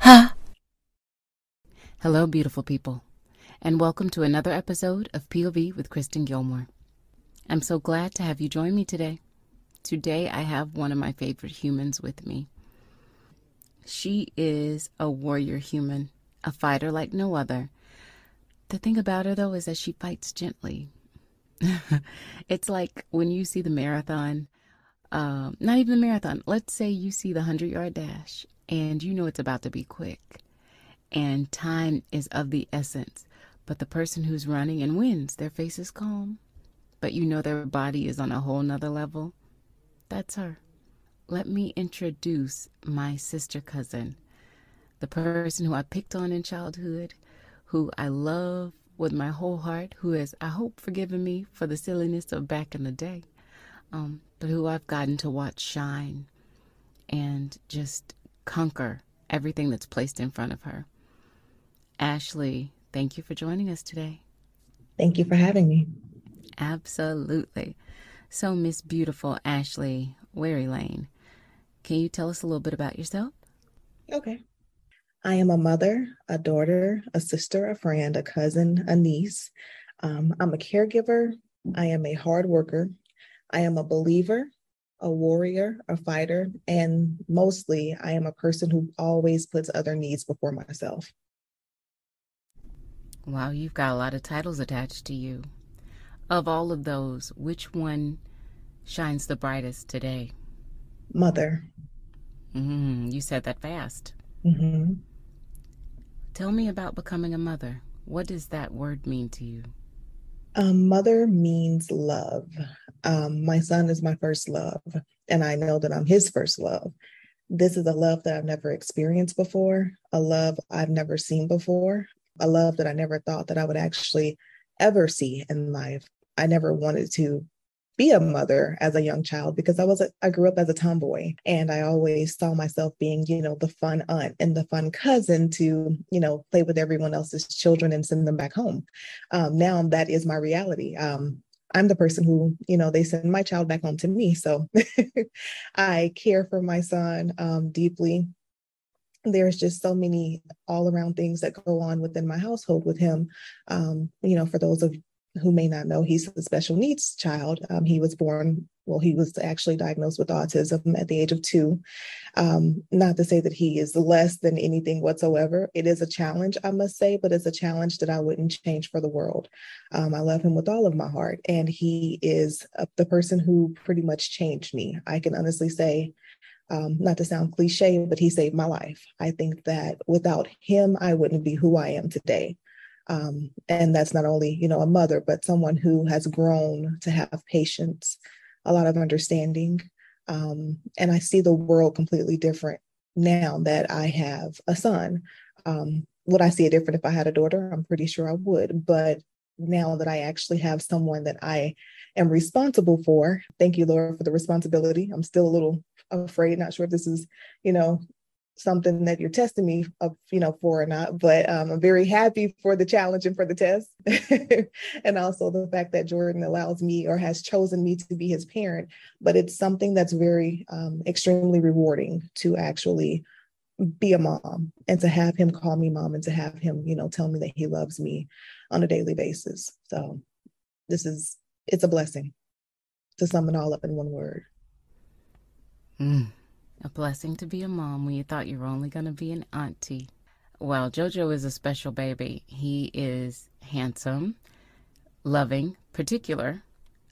Ha! Hello, beautiful people, and welcome to another episode of POV with Kristen Gilmore. I'm so glad to have you join me today. Today, I have one of my favorite humans with me. She is a warrior human, a fighter like no other. The thing about her, though, is that she fights gently. it's like when you see the marathon, um, not even the marathon, let's say you see the 100 yard dash and you know it's about to be quick and time is of the essence. But the person who's running and wins, their face is calm, but you know their body is on a whole nother level. That's her. Let me introduce my sister cousin, the person who I picked on in childhood, who I love with my whole heart, who has, I hope, forgiven me for the silliness of back in the day, um, but who I've gotten to watch shine and just conquer everything that's placed in front of her. Ashley, thank you for joining us today. Thank you for having me. Absolutely. So, Miss Beautiful Ashley Wherry Lane, can you tell us a little bit about yourself? Okay. I am a mother, a daughter, a sister, a friend, a cousin, a niece. Um, I'm a caregiver. I am a hard worker. I am a believer, a warrior, a fighter, and mostly I am a person who always puts other needs before myself. Wow, you've got a lot of titles attached to you. Of all of those, which one shines the brightest today? Mother. Mm-hmm. You said that fast. Mm-hmm. Tell me about becoming a mother. What does that word mean to you? Um, mother means love. Um, my son is my first love, and I know that I'm his first love. This is a love that I've never experienced before, a love I've never seen before, a love that I never thought that I would actually ever see in life. I never wanted to be a mother as a young child because I was a, I grew up as a tomboy and I always saw myself being, you know, the fun aunt and the fun cousin to, you know, play with everyone else's children and send them back home. Um, now that is my reality. Um, I'm the person who, you know, they send my child back home to me. So I care for my son um, deeply there's just so many all around things that go on within my household with him. Um, you know, for those of who may not know, he's a special needs child. Um, he was born, well, he was actually diagnosed with autism at the age of two. Um, not to say that he is less than anything whatsoever. It is a challenge, I must say, but it's a challenge that I wouldn't change for the world. Um, I love him with all of my heart, and he is uh, the person who pretty much changed me. I can honestly say, um, not to sound cliche, but he saved my life. I think that without him, I wouldn't be who I am today. Um, and that's not only, you know, a mother, but someone who has grown to have patience, a lot of understanding. Um, and I see the world completely different now that I have a son. Um, would I see it different if I had a daughter? I'm pretty sure I would. But now that I actually have someone that I am responsible for, thank you, Lord, for the responsibility. I'm still a little afraid, not sure if this is, you know, something that you're testing me of, you know, for or not, but um, I'm very happy for the challenge and for the test. and also the fact that Jordan allows me or has chosen me to be his parent. But it's something that's very um, extremely rewarding to actually be a mom and to have him call me mom and to have him, you know, tell me that he loves me on a daily basis. So this is, it's a blessing to sum it all up in one word. Mm. A blessing to be a mom when you thought you were only going to be an auntie. Well, JoJo is a special baby. He is handsome, loving, particular,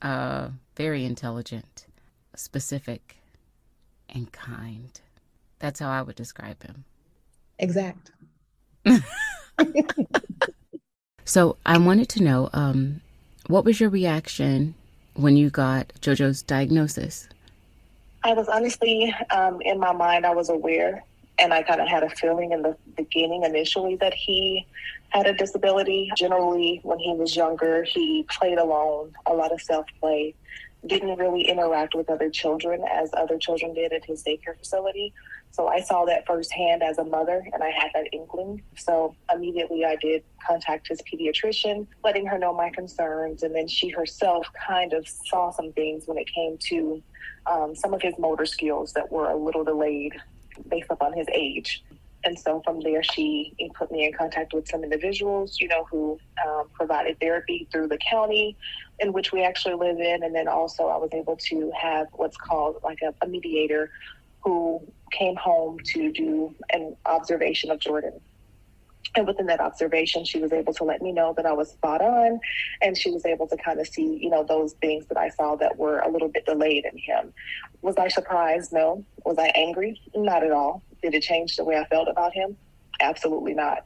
uh, very intelligent, specific, and kind. That's how I would describe him. Exact. so I wanted to know um, what was your reaction when you got JoJo's diagnosis? I was honestly, um, in my mind, I was aware And I kind of had a feeling in the beginning initially that he had a disability. Generally, when he was younger, he played alone, a lot of self play, didn't really interact with other children as other children did at his daycare facility. So I saw that firsthand as a mother and I had that inkling. So immediately I did contact his pediatrician, letting her know my concerns. And then she herself kind of saw some things when it came to um, some of his motor skills that were a little delayed based upon his age. And so from there, she put me in contact with some individuals, you know, who um, provided therapy through the county in which we actually live in. And then also I was able to have what's called like a, a mediator who came home to do an observation of Jordan. And within that observation, she was able to let me know that I was spot on. And she was able to kind of see, you know, those things that I saw that were a little bit delayed in him. Was I surprised? No. Was I angry? Not at all. Did it change the way I felt about him? Absolutely not.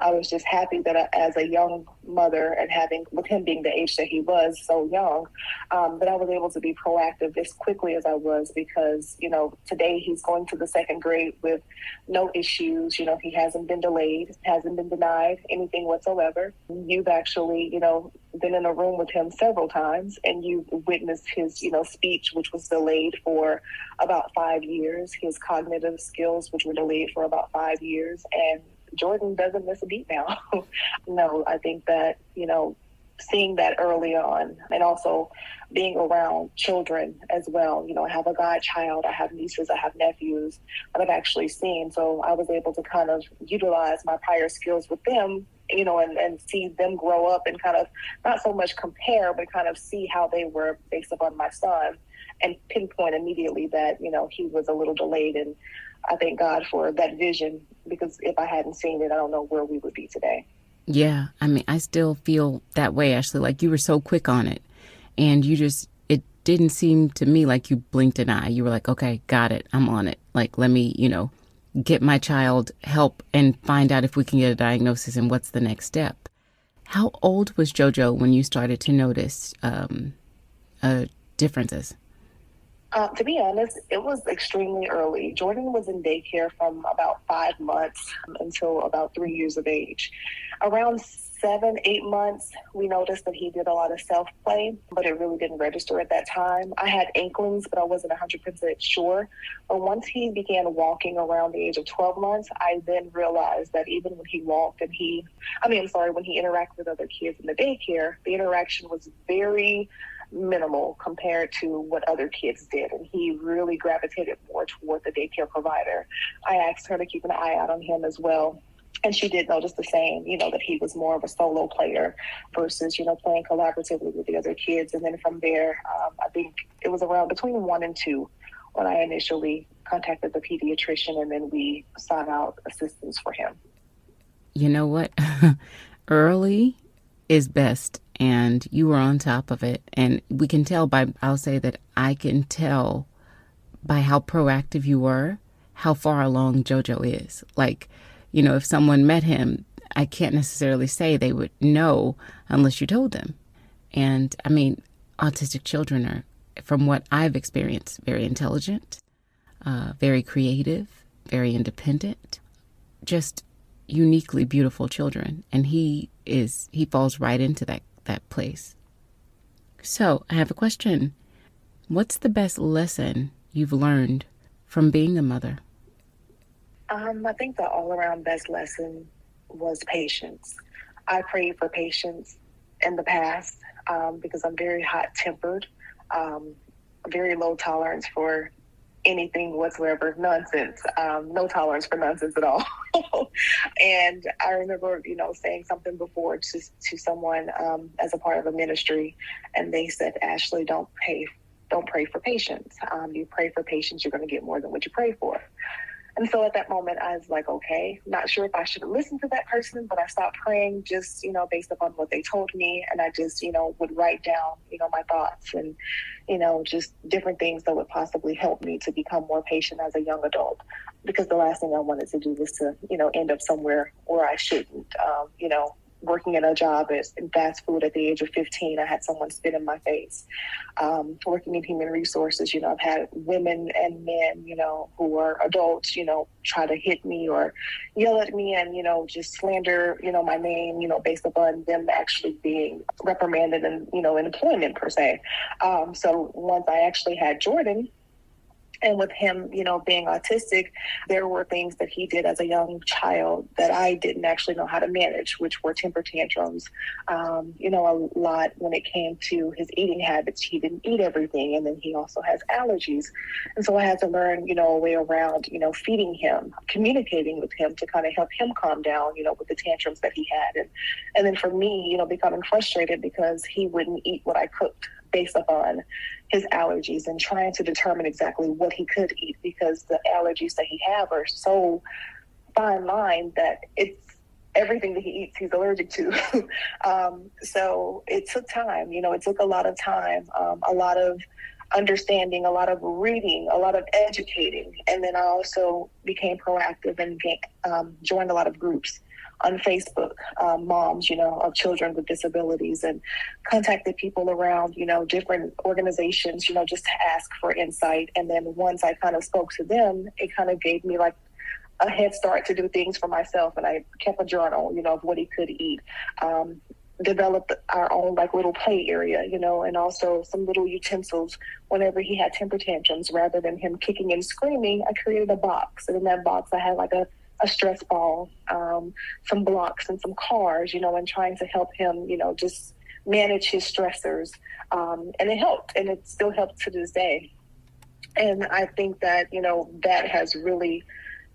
I was just happy that I, as a young mother and having, with him being the age that he was so young, um, that I was able to be proactive as quickly as I was because, you know, today he's going to the second grade with no issues. You know, he hasn't been delayed, hasn't been denied anything whatsoever. You've actually, you know, been in a room with him several times and you witnessed his, you know, speech, which was delayed for about five years, his cognitive skills, which were delayed for about five years. And Jordan doesn't miss a beat now. no, I think that, you know, seeing that early on and also being around children as well. You know, I have a godchild, I have nieces, I have nephews that I've actually seen. So I was able to kind of utilize my prior skills with them, you know, and, and see them grow up and kind of not so much compare, but kind of see how they were based upon my son and pinpoint immediately that, you know, he was a little delayed and I thank God for that vision because if I hadn't seen it, I don't know where we would be today. Yeah, I mean, I still feel that way, Ashley. Like you were so quick on it, and you just, it didn't seem to me like you blinked an eye. You were like, okay, got it, I'm on it. Like, let me, you know, get my child help and find out if we can get a diagnosis and what's the next step. How old was JoJo when you started to notice um, uh, differences? Uh, to be honest, it was extremely early. Jordan was in daycare from about five months until about three years of age. Around seven, eight months, we noticed that he did a lot of self play, but it really didn't register at that time. I had inklings, but I wasn't 100% sure. But once he began walking around the age of 12 months, I then realized that even when he walked and he, I mean, I'm sorry, when he interacted with other kids in the daycare, the interaction was very minimal compared to what other kids did. And he really gravitated more toward the daycare provider. I asked her to keep an eye out on him as well. And she did notice the same, you know, that he was more of a solo player versus, you know, playing collaboratively with the other kids. And then from there, um, I think it was around between one and two when I initially contacted the pediatrician and then we sought out assistance for him. You know what? Early is best and you were on top of it. And we can tell by, I'll say that I can tell by how proactive you were, how far along JoJo is. Like, you know, if someone met him, I can't necessarily say they would know unless you told them. And I mean, autistic children are, from what I've experienced, very intelligent, uh, very creative, very independent, just uniquely beautiful children. And he is, he falls right into that that place. So, I have a question. What's the best lesson you've learned from being a mother? Um, I think the all around best lesson was patience. I prayed for patience in the past um, because I'm very hot tempered, um, very low tolerance for anything whatsoever, nonsense, um, no tolerance for nonsense at all. and I remember, you know, saying something before to to someone um, as a part of a ministry, and they said, "Ashley, don't pray, don't pray for patience. Um, you pray for patience, you're going to get more than what you pray for." And so at that moment, I was like, okay, not sure if I should listen to that person, but I stopped praying just, you know, based upon what they told me. And I just, you know, would write down, you know, my thoughts and, you know, just different things that would possibly help me to become more patient as a young adult. Because the last thing I wanted to do was to, you know, end up somewhere where I shouldn't, um, you know, working at a job as fast food at the age of 15. I had someone spit in my face. Um, working in human resources, you know, I've had women and men, you know, who are adults, you know, try to hit me or yell at me and, you know, just slander, you know, my name, you know, based upon them actually being reprimanded and, you know, in employment per se. Um, so once I actually had Jordan, and with him, you know, being autistic, there were things that he did as a young child that I didn't actually know how to manage, which were temper tantrums. Um, you know, a lot when it came to his eating habits. He didn't eat everything, and then he also has allergies. And so I had to learn, you know, a way around, you know, feeding him, communicating with him to kind of help him calm down, you know, with the tantrums that he had. And, and then for me, you know, becoming frustrated because he wouldn't eat what I cooked based upon his allergies and trying to determine exactly what he could eat because the allergies that he have are so fine line that it's everything that he eats he's allergic to. Um, so it took time you know it took a lot of time um, a lot of understanding a lot of reading a lot of educating and then i also became proactive and um, joined a lot of groups on Facebook, um, moms, you know, of children with disabilities, and contacted people around, you know, different organizations, you know, just to ask for insight. And then once I kind of spoke to them, it kind of gave me like a head start to do things for myself. And I kept a journal, you know, of what he could eat. Um, developed our own like little play area, you know, and also some little utensils whenever he had temper tantrums. Rather than him kicking and screaming, I created a box, and in that box I had like a a stress ball, um, some blocks, and some cars, you know, and trying to help him, you know, just manage his stressors. Um, and it helped, and it still helps to this day. And I think that, you know, that has really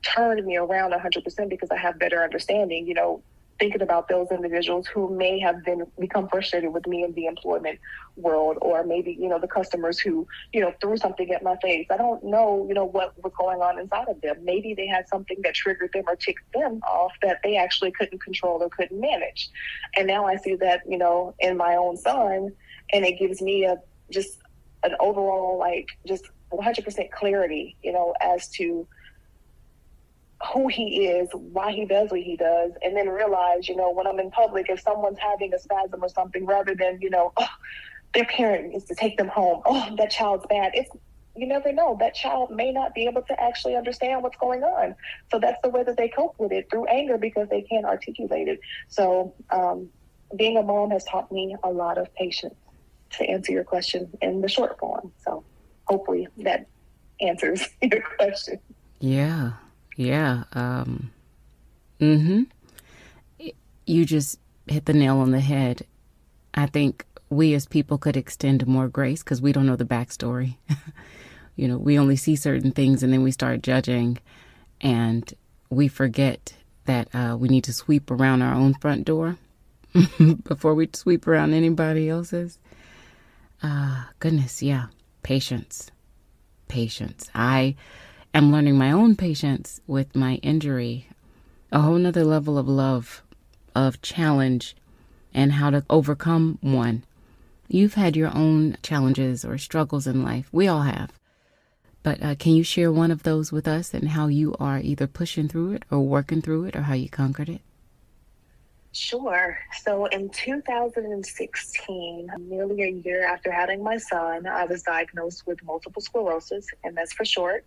turned me around 100% because I have better understanding. You know, thinking about those individuals who may have been become frustrated with me in the employment world or maybe you know the customers who you know threw something at my face. I don't know you know what was going on inside of them. Maybe they had something that triggered them or ticked them off that they actually couldn't control or couldn't manage. And now i see that you know in my own son and it gives me a just an overall like just 100% clarity you know as to who he is, why he does what he does, and then realize, you know, when I'm in public, if someone's having a spasm or something, rather than, you know, oh, their parent needs to take them home. Oh, that child's bad. It's you never know. That child may not be able to actually understand what's going on. So that's the way that they cope with it through anger because they can't articulate it. So um, being a mom has taught me a lot of patience to answer your question in the short form. So hopefully that answers your question. Yeah. Yeah. Um, mm-hmm. You just hit the nail on the head. I think we as people could extend more grace because we don't know the backstory. you know, we only see certain things and then we start judging, and we forget that uh, we need to sweep around our own front door before we sweep around anybody else's. Ah, uh, goodness, yeah. Patience. Patience. I am learning my own patience with my injury, a whole nother level of love, of challenge, and how to overcome one. You've had your own challenges or struggles in life. We all have. But uh, can you share one of those with us and how you are either pushing through it or working through it or how you conquered it? Sure. So in 2016, nearly a year after having my son, I was diagnosed with multiple sclerosis, and that's for short.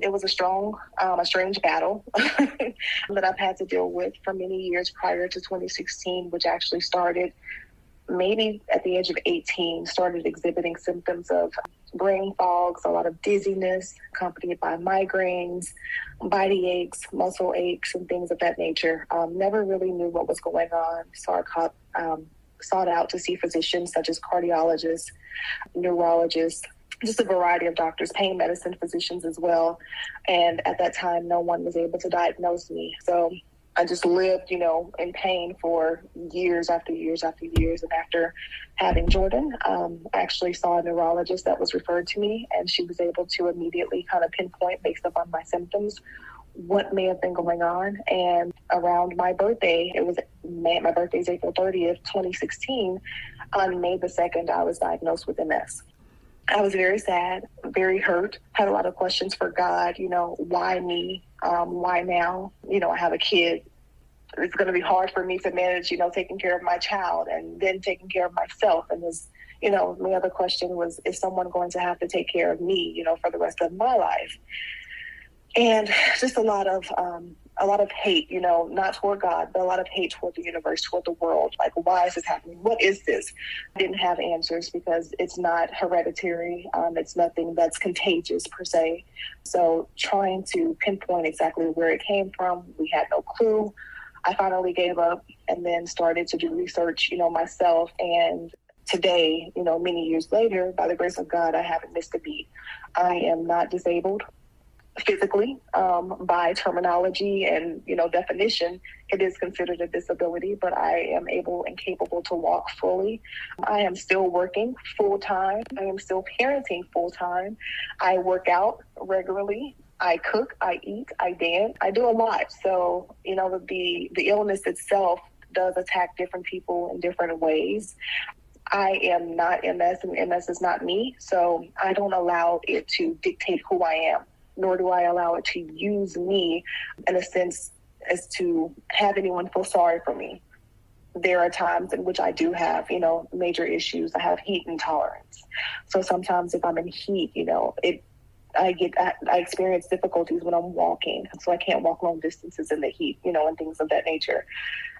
It was a strong, um, a strange battle that I've had to deal with for many years prior to 2016, which actually started maybe at the age of 18, started exhibiting symptoms of brain fogs, a lot of dizziness, accompanied by migraines, body aches, muscle aches, and things of that nature. Um, never really knew what was going on. Um, sought out to see physicians such as cardiologists, neurologists, just a variety of doctors, pain medicine physicians as well. And at that time, no one was able to diagnose me. So I just lived, you know, in pain for years after years after years. And after having Jordan, um, I actually saw a neurologist that was referred to me, and she was able to immediately kind of pinpoint based upon my symptoms what may have been going on. And around my birthday, it was May, my birthday is April 30th, 2016. On May the 2nd, I was diagnosed with MS. I was very sad, very hurt, had a lot of questions for God, you know, why me? Um, why now? You know, I have a kid it's going to be hard for me to manage, you know, taking care of my child and then taking care of myself. And this, you know, my other question was, is someone going to have to take care of me, you know, for the rest of my life? And just a lot of um, a lot of hate, you know, not toward God, but a lot of hate toward the universe, toward the world. Like, why is this happening? What is this? I didn't have answers because it's not hereditary. Um, it's nothing that's contagious per se. So, trying to pinpoint exactly where it came from, we had no clue. I finally gave up and then started to do research, you know, myself. And today, you know, many years later, by the grace of God, I haven't missed a beat. I am not disabled physically um, by terminology and you know definition it is considered a disability but i am able and capable to walk fully. I am still working full time i am still parenting full time i work out regularly. I cook i eat i dance. I do a lot. So you know the the illness itself does attack different people in different ways. I am not MS and MS is not me. So I don't allow it to dictate who I am nor do I allow it to use me in a sense as to have anyone feel sorry for me. There are times in which I do have, you know, major issues. I have heat intolerance. So sometimes if I'm in heat, you know, it I get I experience difficulties when I'm walking, so I can't walk long distances in the heat, you know, and things of that nature.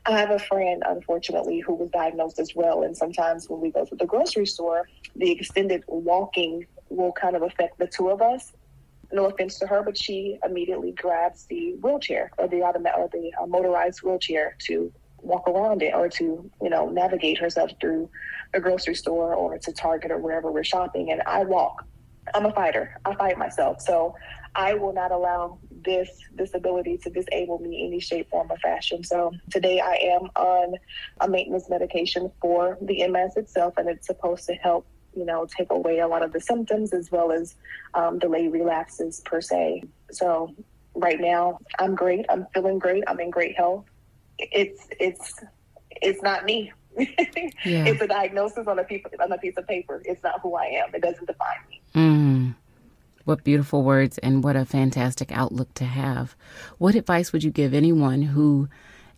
I have a friend, unfortunately, who was diagnosed as well, and sometimes when we go to the grocery store, the extended walking will kind of affect the two of us no offense to her, but she immediately grabs the wheelchair or the automatic or the uh, motorized wheelchair to walk around it or to you know navigate herself through a grocery store or to Target or wherever we're shopping. And I walk. I'm a fighter. I fight myself. So I will not allow this disability to disable me any shape, form, or fashion. So today I am on a maintenance medication for the MS itself, and it's supposed to help you know, take away a lot of the symptoms as well as um, delay relapses per se. So right now, I'm great. I'm feeling great. I'm in great health. It's it's it's not me. yeah. It's a diagnosis on a piece on a piece of paper. It's not who I am. It doesn't define me. Mm. What beautiful words and what a fantastic outlook to have. What advice would you give anyone who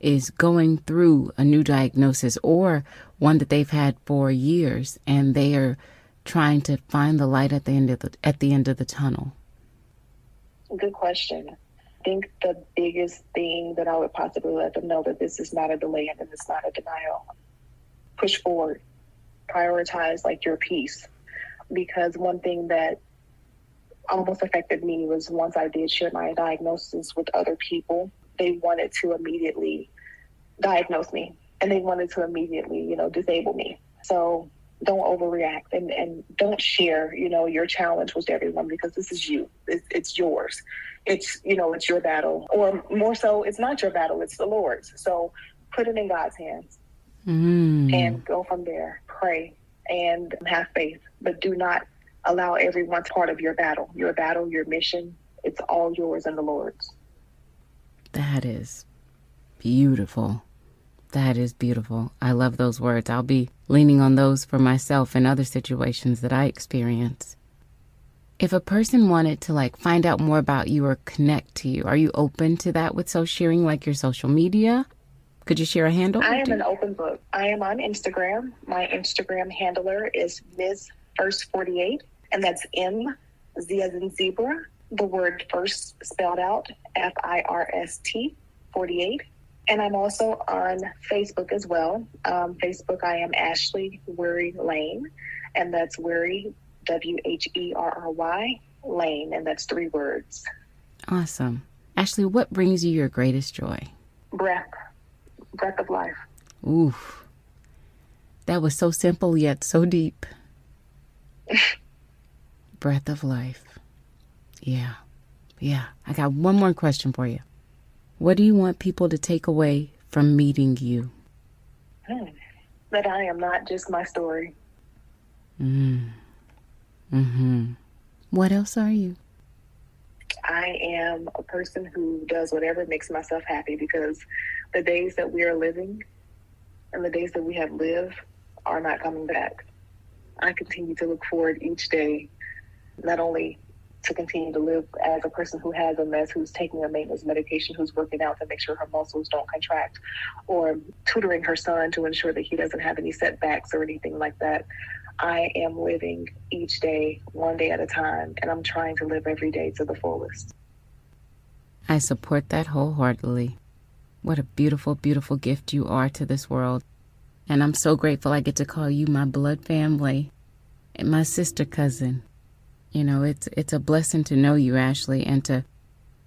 is going through a new diagnosis or one that they've had for years and they are trying to find the light at the end of the at the end of the tunnel? Good question. I think the biggest thing that I would possibly let them know that this is not a delay and is not a denial. Push forward. Prioritize like your peace. Because one thing that almost affected me was once I did share my diagnosis with other people, they wanted to immediately diagnose me and they wanted to immediately, you know, disable me. So don't overreact and, and don't share, you know, your challenge with everyone because this is you. It's, it's yours. It's, you know, it's your battle. Or more so, it's not your battle, it's the Lord's. So put it in God's hands mm. and go from there. Pray and have faith, but do not allow everyone's part of your battle. Your battle, your mission, it's all yours and the Lord's. That is beautiful. That is beautiful. I love those words. I'll be leaning on those for myself in other situations that I experience. If a person wanted to like find out more about you or connect to you, are you open to that with so sharing like your social media? Could you share a handle? I am an open book. I am on Instagram. My Instagram handler is Ms. First 48, and that's M Z as in zebra, the word first spelled out F I R S T 48. And I'm also on Facebook as well. Um, Facebook, I am Ashley Wherry Lane, and that's Wherry, W H E R R Y, Lane, and that's three words. Awesome. Ashley, what brings you your greatest joy? Breath, breath of life. Oof. That was so simple yet so deep. breath of life. Yeah. Yeah. I got one more question for you. What do you want people to take away from meeting you? Hmm. That I am not just my story. Mm. Mm-hmm. What else are you? I am a person who does whatever makes myself happy because the days that we are living and the days that we have lived are not coming back. I continue to look forward each day, not only to continue to live as a person who has MS, who's taking a maintenance medication, who's working out to make sure her muscles don't contract, or tutoring her son to ensure that he doesn't have any setbacks or anything like that. I am living each day, one day at a time, and I'm trying to live every day to the fullest. I support that wholeheartedly. What a beautiful, beautiful gift you are to this world. And I'm so grateful I get to call you my blood family and my sister cousin. You know, it's it's a blessing to know you, Ashley, and to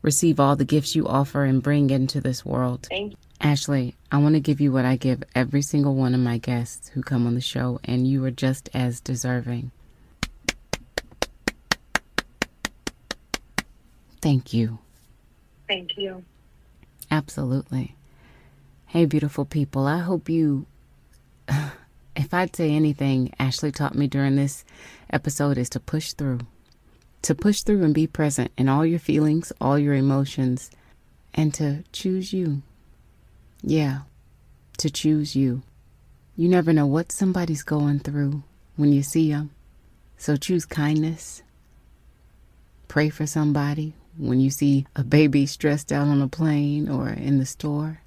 receive all the gifts you offer and bring into this world. Thank you. Ashley, I want to give you what I give every single one of my guests who come on the show, and you are just as deserving. Thank you. Thank you. Absolutely. Hey, beautiful people, I hope you. If I'd say anything, Ashley taught me during this episode is to push through. To push through and be present in all your feelings, all your emotions, and to choose you. Yeah, to choose you. You never know what somebody's going through when you see them. So choose kindness. Pray for somebody when you see a baby stressed out on a plane or in the store.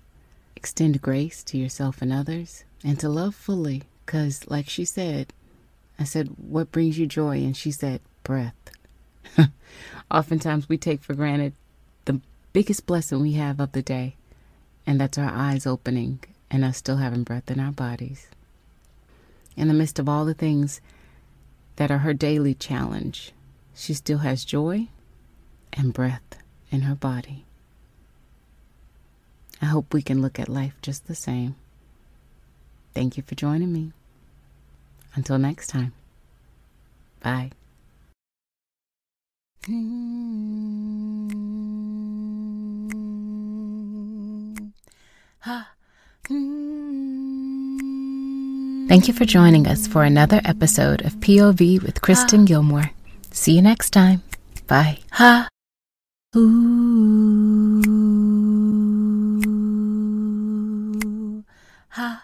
Extend grace to yourself and others and to love fully. Because, like she said, I said, What brings you joy? And she said, Breath. Oftentimes we take for granted the biggest blessing we have of the day and that's our eyes opening and us still having breath in our bodies. In the midst of all the things that are her daily challenge, she still has joy and breath in her body. I hope we can look at life just the same. Thank you for joining me. Until next time, bye. Thank you for joining us for another episode of POV with Kristen Gilmore. See you next time. Bye. Ha. Ooh. Ha.